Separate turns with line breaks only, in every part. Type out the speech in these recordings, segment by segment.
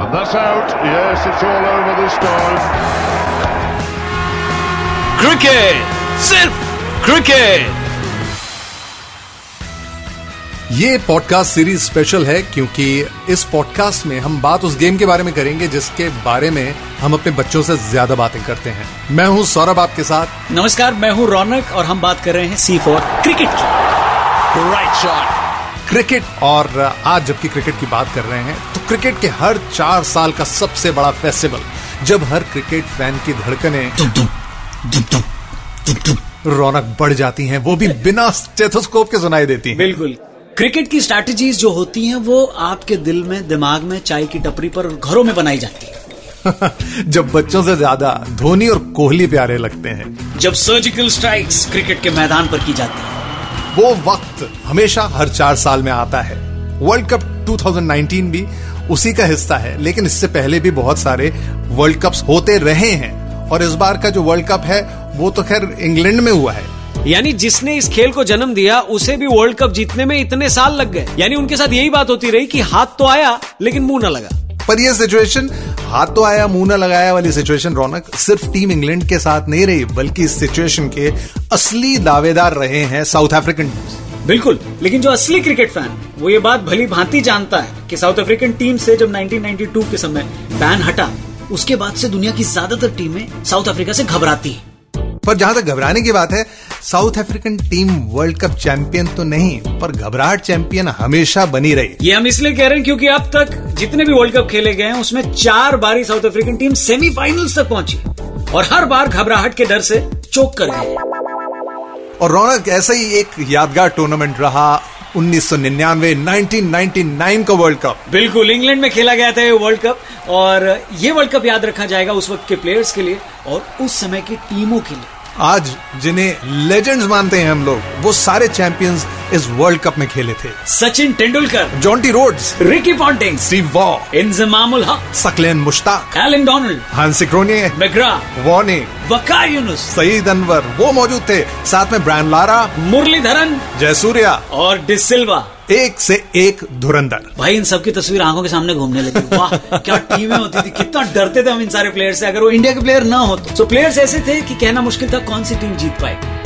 And that's out. Yes, it's all over this time.
Cricket सिर्फ़ cricket
ये podcast series special है क्योंकि इस पॉडकास्ट में हम बात उस गेम के बारे में करेंगे जिसके बारे में हम अपने बच्चों से ज़्यादा बातें करते हैं मैं हूँ सौरभ आपके साथ
नमस्कार मैं हूँ रौनक और हम बात कर रहे हैं सी फॉर क्रिकेट की
Great shot.
क्रिकेट और आज जबकि क्रिकेट की बात कर रहे हैं तो क्रिकेट के हर चार साल का सबसे बड़ा फेस्टिवल जब हर क्रिकेट फ़ैन की धड़कने रौनक बढ़ जाती हैं वो भी बिना स्टेथोस्कोप के सुनाई देती हैं।
बिल्कुल। क्रिकेट की स्ट्रैटेजीज जो होती हैं वो आपके दिल में दिमाग में चाय की टपरी पर घरों में बनाई जाती है।
जब बच्चों से ज़्यादा धोनी और कोहली प्यारे लगते हैं।
जब सर्जिकल स्ट्राइक्स क्रिकेट के मैदान पर की जाती है।
वो वक्त हमेशा हर चार साल में आता है। वर्ल्ड कप 2019 भी उसी का हिस्सा है, लेकिन इससे पहले भी बहुत सारे वर्ल्ड कप्स होते रहे हैं। और इस बार का जो वर्ल्ड कप है, वो तो खैर इंग्लैंड में हुआ है।
यानी जिसने इस खेल को जन्म दिया, उसे भी वर्ल्ड कप जीतने में इतने साल लग गए। यानी उनके साथ यही बात होती रही कि हाथ तो आया, लेकिन मुँह न लगा।
पर ये सिचुएशन हाथ तो आया मुँह न लगाया वाली सिचुएशन रौनक सिर्फ़ टीम इंग्लैंड के साथ नहीं रही बल्कि इस सिचुएशन के असली दावेदार रहे हैं साउथ अफ्रीकन
बिल्कुल लेकिन जो असली क्रिकेट फ़ैन वो ये बात भली भांति जानता है कि साउथ अफ्रीकन टीम से जब 1992 के समय बैन हटा उसके बाद से दुनिया की ज़्यादातर टीमें साउथ अफ्रीका से घबराती है।
पर जहाँ तक घबराने की बात है South African team World Cup champion तो नहीं पर घबराहट चैंपियन हमेशा बनी रही।
ये हम इसलिए कह रहे हैं क्योंकि अब तक जितने भी वर्ल्ड कप खेले गए हैं उसमें चार बारी साउथ अफ्रीकन टीम सेमीफाइनल्स तक पहुँची और हर बार घबराहट के डर से चौक कर गए
और रौनक ऐसा ही एक यादगार टूर्नामेंट रहा 1999 1999 का वर्ल्ड कप।
बिल्कुल इंग्लैंड में खेला गया था ये वर्ल्ड कप और ये वर्ल्ड कप याद रखा जाएगा उस वक्त के प्लेयर्स के लिए और उस समय की टीमों के लिए।
आज जिन्हें लेजेंड्स मानते हैं हम लोग वो सारे चैंपियंस इस वर्ल्ड कप में खेले थे।
Sachin Tendulkar
Jonty Rhodes
Ricky Ponting
Steve Waugh
Inzamamul Haq
Saqlain Mushtaq
Allan Donald
Hansie Cronje
McGrath
वॉनी
Waqar Younis
Saeed Anwar वो मौजूद थे। साथ में ब्रायन लारा
मुरलीधरन
जयसूर्या
और डिसिल्वा
एक से एक धुरंधर।
भाई इन सबकी तस्वीर आँखों के सामने घूमने लगी। वाह क्या टीमें होती थी कितना डरते थे हम इन सारे प्लेयर से। अगर वो इंडिया के प्लेयर ना हो तो प्लेयर्स ऐसे थे कि कहना मुश्किल था कौन सी टीम जीत पाए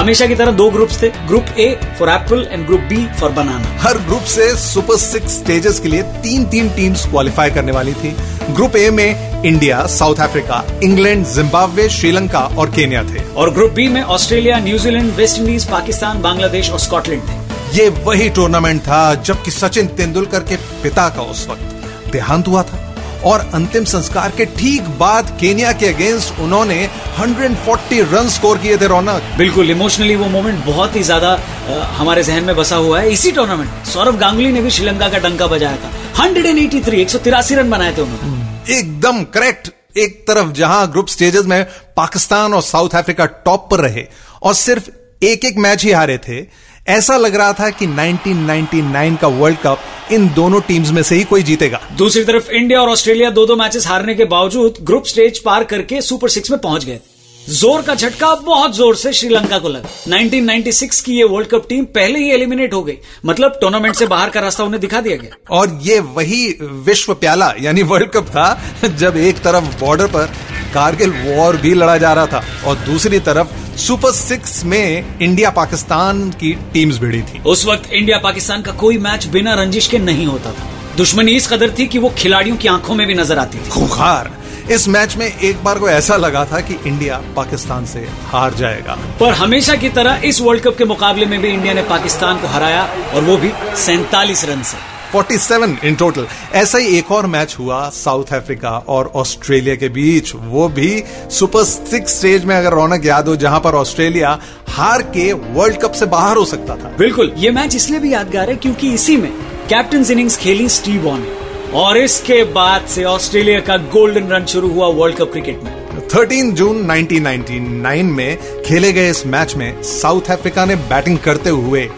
हमेशा की तरह दो ग्रुप्स थे group A for apple and group B for banana
her group से सुपर सिक्स स्टेजेस के लिए तीन तीन टीम्स क्वालिफाई करने वाली थी। ग्रुप ए में India South Africa England Zimbabwe Sri Lanka और केन्या थे।
और ग्रुप बी में Australia New Zealand West Indies Pakistan Bangladesh और स्कॉटलैंड थे।
ये वही टूर्नामेंट था जबकि सचिन तेंदुलकर के पिता का उस वक्त देहांत हुआ था। और अंतिम संस्कार के ठीक बाद केनिया के अगेंस्ट उन्होंने 140 रन स्कोर किए थे रौनक।
बिल्कुल इमोशनली वो मोमेंट बहुत ही ज़्यादा हमारे जहन में बसा हुआ है। इसी टूर्नामेंट सौरभ गांगुली ने भी श्रीलंका का डंका बजाया था। 183 एक रन बनाए थे उन्होंने।
एकदम करेक्ट एक तरफ़ जहाँ ग्रुप स्टेजेस में पाकिस्तान और साउथ अफ्रीका टॉप पर रहे और सिर्फ़ एक एक मैच ही हारे थे ऐसा लग रहा था कि 1999 का वर्ल्ड कप इन दोनों टीम्स में से ही कोई जीतेगा।
दूसरी तरफ़ इंडिया और ऑस्ट्रेलिया दो दो मैचेस हारने के बावजूद ग्रुप स्टेज पार करके सुपर सिक्स में पहुँच गए ज़ोर का झटका बहुत ज़ोर से श्रीलंका को लगा। 1996 की ये वर्ल्ड कप टीम पहले ही एलिमिनेट हो गई। मतलब टूर्नामेंट से बाहर का रास्ता उन्हें दिखा दिया गया।
और ये वही विश्व प्याला यानी वर्ल्ड कप था जब एक तरफ़ बॉर्डर पर कारगिल वॉर भी लड़ा जा रहा था और दूसरी तरफ़ सुपर सिक्स में इंडिया पाकिस्तान की टीम्स भिड़ी थी।
उस वक्त इंडिया पाकिस्तान का कोई मैच बिना रंजिश के नहीं होता था। दुश्मनी इस कदर थी कि वो खिलाड़ियों की आँखों में भी नज़र आती थी।
खुखार। इस मैच में एक बार को ऐसा लगा था कि इंडिया पाकिस्तान से हार जाएगा।
पर हमेशा की तरह इस वर्ल्ड कप के मुकाबले में भी इंडिया ने पाकिस्तान को हराया और वो भी सैतालीस रन से।
47 इन टोटल ऐसा ही एक और मैच हुआ साउथ अफ्रीका और ऑस्ट्रेलिया के बीच। वो भी सुपर सिक्स स्टेज में अगर रौनक याद हो जहाँ पर ऑस्ट्रेलिया हार के वर्ल्ड कप से बाहर हो सकता था।
बिल्कुल ये मैच इसलिए भी यादगार है क्योंकि इसी में कैप्टन इनिंग्स खेली स्टीव वॉन ने। और इसके बाद से ऑस्ट्रेलिया का गोल्डन रन शुरू हुआ वर्ल्ड कप क्रिकेट में।
13 जून 1999 में खेले गए इस मैच में साउथ अफ्रीका ने बैटिंग करते हुए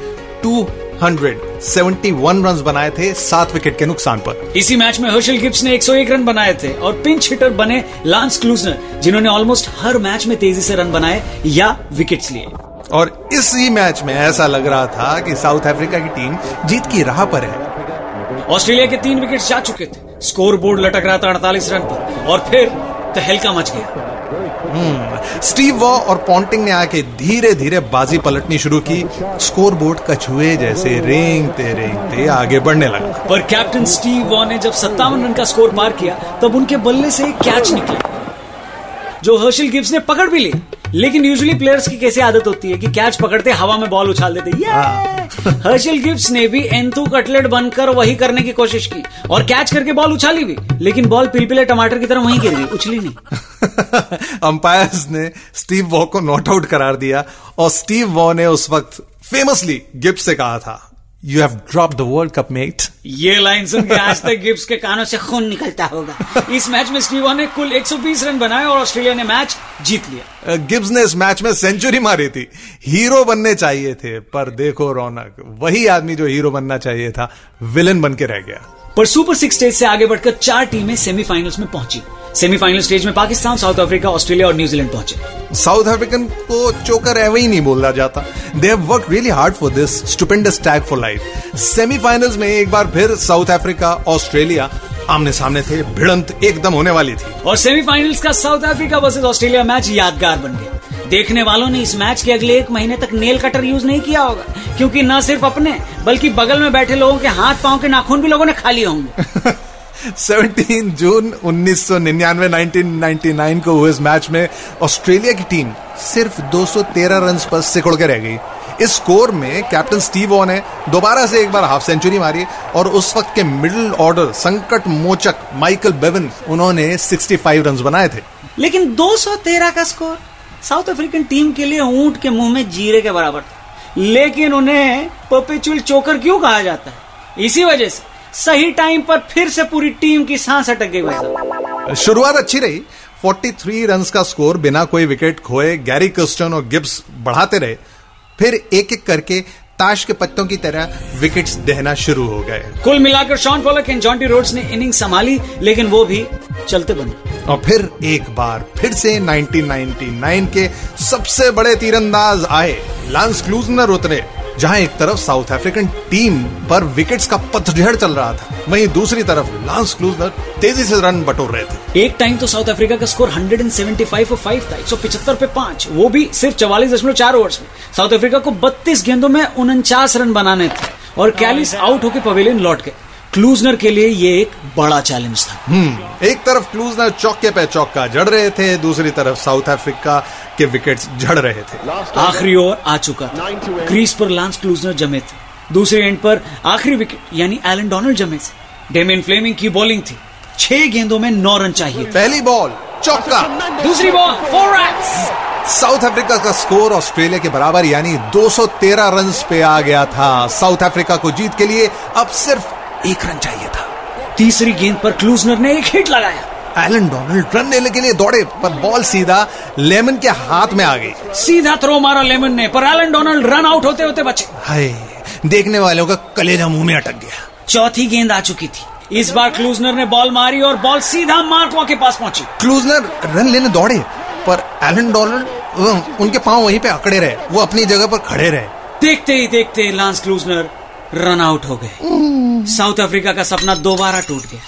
271 रन बनाए थे सात विकेट के नुकसान पर।
इसी मैच में हर्षल गिब्स ने 101 रन बनाए थे और पिंच हिटर बने लांस क्लूजनर जिन्होंने ऑलमोस्ट हर मैच में तेज़ी से रन बनाए या विकेट्स लिए।
और इसी मैच में ऐसा लग रहा था कि साउथ अफ्रीका की टीम जीत की राह पर है।
ऑस्ट्रेलिया के तीन विकेट जा चुके थे। स्कोर बोर्ड लटक रहा था अड़तालीस रन पर और फिर तहलका मच गया।
स्टीव वॉ और पॉन्टिंग ने आके धीरे धीरे बाजी पलटनी शुरू की। स्कोर बोर्ड कछुए जैसे रेंगते रेंगते आगे बढ़ने लगा।
पर कैप्टन स्टीव वॉ ने जब सत्तावन रन का स्कोर पार किया तब उनके बल्ले से एक कैच निकला जो हर्षिल गिब्स ने पकड़ भी ली लेकिन यूजुअली प्लेयर्स की कैसे आदत होती है कि कैच पकड़ते हवा में बॉल उछाल देते हर्षिल गिब्स ने भी एंतु कटलेट बनकर वही करने की कोशिश की। और कैच करके बॉल उछाली भी, लेकिन बॉल पिलपिले टमाटर की तरह वही गिर गई, उछली नहीं।
अंपायर्स ने स्टीव वॉ को नॉट आउट करार दिया, और स्टीव वॉ ने उस वक्त फेमसली गिब्स से कहा था you have drop the World Cup mate
ये लाइन सुन के आज तक गिब्स के कानों से खून निकलता होगा। इस मैच में स्टीवो ने कुल 120 रन बनाए और ऑस्ट्रेलिया ने मैच जीत लिया।
गिब्स ने इस मैच में सेंचुरी मारी थी। हीरो बनने चाहिए थे पर देखो रौनक वही आदमी जो हीरो बनना चाहिए था विलन बन के रह गया।
पर सुपर सिक्स स्टेज से आगे बढ़कर चार टीमें सेमीफाइनल्स में पहुँची। सेमीफाइनल स्टेज में पाकिस्तान साउथ अफ्रीका ऑस्ट्रेलिया और न्यूजीलैंड पहुँचे।
साउथ अफ्रीकन को चोकर एवे ही नहीं बोला जाता। They have work really hard for this stupendous tag for life semifinals में एक बार फिर साउथ अफ्रीका ऑस्ट्रेलिया आमने सामने थे भिड़ंत एकदम होने वाली थी।
और सेमीफाइनल्स का South Africa versus Australia match यादगार बन गया। देखने वालों ने इस मैच के अगले एक महीने तक नेल कटर यूज़ नहीं किया होगा क्योंकि न सिर्फ़ अपने बल्कि बगल में बैठे लोगों के हाथ पाँव के नाखून भी लोगों ने खा लिए होंगे।
17 जून 1999 1999 को हुए इस मैच में ऑस्ट्रेलिया की टीम सिर्फ़ 213 रन पर सिकुड़ के रह गई। इस स्कोर में कैप्टन स्टीव ओ ने दोबारा से एक बार हाफ़ सेंचुरी मारी और उस वक्त के मिडिल ऑर्डर संकट मोचक माइकल बेवन उन्होंने 65 रन बनाए थे।
लेकिन 213 का स्कोर साउथ अफ्रीकन टीम के लिए ऊँट के मुँह में जीरे के बराबर था। लेकिन उन्हें परपेचुअल चोकर क्यों कहा जाता है? इसी वजह से। सही टाइम पर फिर से पूरी टीम की सांस अटक गई भाई साहब।
शुरुआत अच्छी रही। 43 रन्स का स्कोर बिना कोई विकेट खोए गैरी क्रिस्टन और गिब्स बढ़ाते रहे। फिर एक एक करके ताश के पत्तों की तरह विकेट्स देना शुरू हो गए।
कुल मिलाकर Shaun Pollock and Jonty Rhodes ने इनिंग संभाली लेकिन वो भी चलते बने।
और फिर एक बार फिर से 1999 के सबसे बड़े तीरंदाज आए। लांस क्लूजनर उतरे। जहाँ एक तरफ़ साउथ अफ्रीकन टीम पर विकेट्स का पतझड़ चल रहा था, वहीं दूसरी तरफ़ लांस क्लूजनर तेज़ी से रन बटोर रहे थे।
एक टाइम तो साउथ अफ्रीका का स्कोर 175 और 5 था 175 पे 5 वो भी सिर्फ़ चवालीस दशमलव चार ओवर में। साउथ अफ्रीका को 32 गेंदों में उनचास रन बनाने थे और कैलिस आउट होकर पवेलियन लौट गए। क्लूजनर के लिए ये एक बड़ा चैलेंज था।
हम्म एक तरफ़ क्लूजनर चौके पे चौका जड़ रहे थे दूसरी तरफ़ साउथ अफ्रीका के विकेट्स झड़ रहे थे।
आखिरी ओवर आ चुका था। क्रीज पर लांस क्लूजनर जमे थे। दूसरे एंड पर आखिरी विकेट यानी एलन डोनाल्ड जमे थे। डेमियन फ्लेमिंग की बॉलिंग थी। छह गेंदों में नौ रन चाहिए
पहली बॉल चौका
दूसरी ball four run
South Africa का स्कोर ऑस्ट्रेलिया के बराबर यानी 213 रन पे आ गया था। साउथ अफ्रीका को जीत के लिए अब सिर्फ़ एक रन चाहिए था।
तीसरी गेंद पर क्लूजनर ने एक हिट लगाया।
एलन डोनाल्ड रन लेने के लिए दौड़े पर बॉल सीधा लेमन के हाथ में आ गई।
सीधा थ्रो मारा लेमन ने पर एलन डोनाल्ड रन आउट होते होते बचे।
हाय देखने वालों का कलेजा मुँह में अटक गया।
चौथी गेंद आ चुकी थी। इस बार क्लूजनर ने बॉल मारी और बॉल सीधा मार्कवा के पास पहुँची।
क्लूजनर रन लेने दौड़े पर एलन डोनाल्ड उनके पाँव वहीं पे अकड़े रहे। वो अपनी जगह पर खड़े रहे।
देखते ही देखते लांस क्लूजनर रन आउट हो गए। साउथ अफ्रीका का सपना दोबारा टूट गया।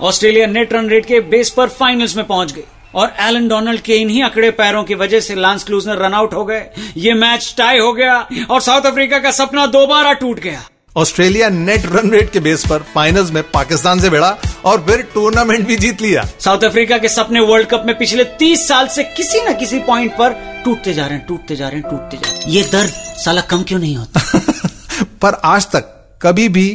ऑस्ट्रेलिया नेट रन रेट के बेस पर फाइनल्स में पहुँच गई। और एलन डोनाल्ड के इन्हीं अकड़े पैरों की वजह से लांस क्लूजनर रन आउट हो गए। ये मैच टाई हो गया और साउथ अफ्रीका का सपना दोबारा टूट गया।
ऑस्ट्रेलिया नेट रन रेट के बेस पर फाइनल्स में पाकिस्तान से भिड़ा और फिर टूर्नामेंट भी जीत लिया।
साउथ अफ्रीका के सपने वर्ल्ड कप में पिछले तीस साल से किसी न किसी पॉइंट पर टूटते जा रहे हैं टूटते जा रहे हैं टूटते जा रहे हैं। ये दर्द साला कम क्यों नहीं होता?
पर आज तक कभी भी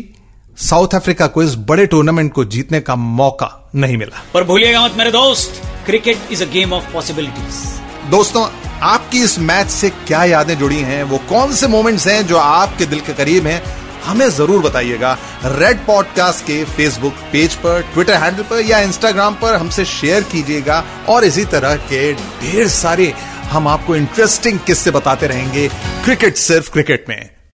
साउथ अफ्रीका को इस बड़े टूर्नामेंट को जीतने का मौका नहीं मिला।
पर भूलिएगा मत मेरे दोस्त cricket is a game of possibilities
दोस्तों आपकी इस मैच से क्या यादें जुड़ी हैं? वो कौन से मोमेंट्स हैं जो आपके दिल के करीब हैं? हमें ज़रूर बताइएगा। रेड पॉडकास्ट के फेसबुक पेज पर ट्विटर हैंडल पर या इंस्टाग्राम पर हमसे शेयर कीजिएगा। और इसी तरह के ढेर सारे हम आपको इंटरेस्टिंग किस्से बताते रहेंगे। क्रिकेट सिर्फ़ क्रिकेट में।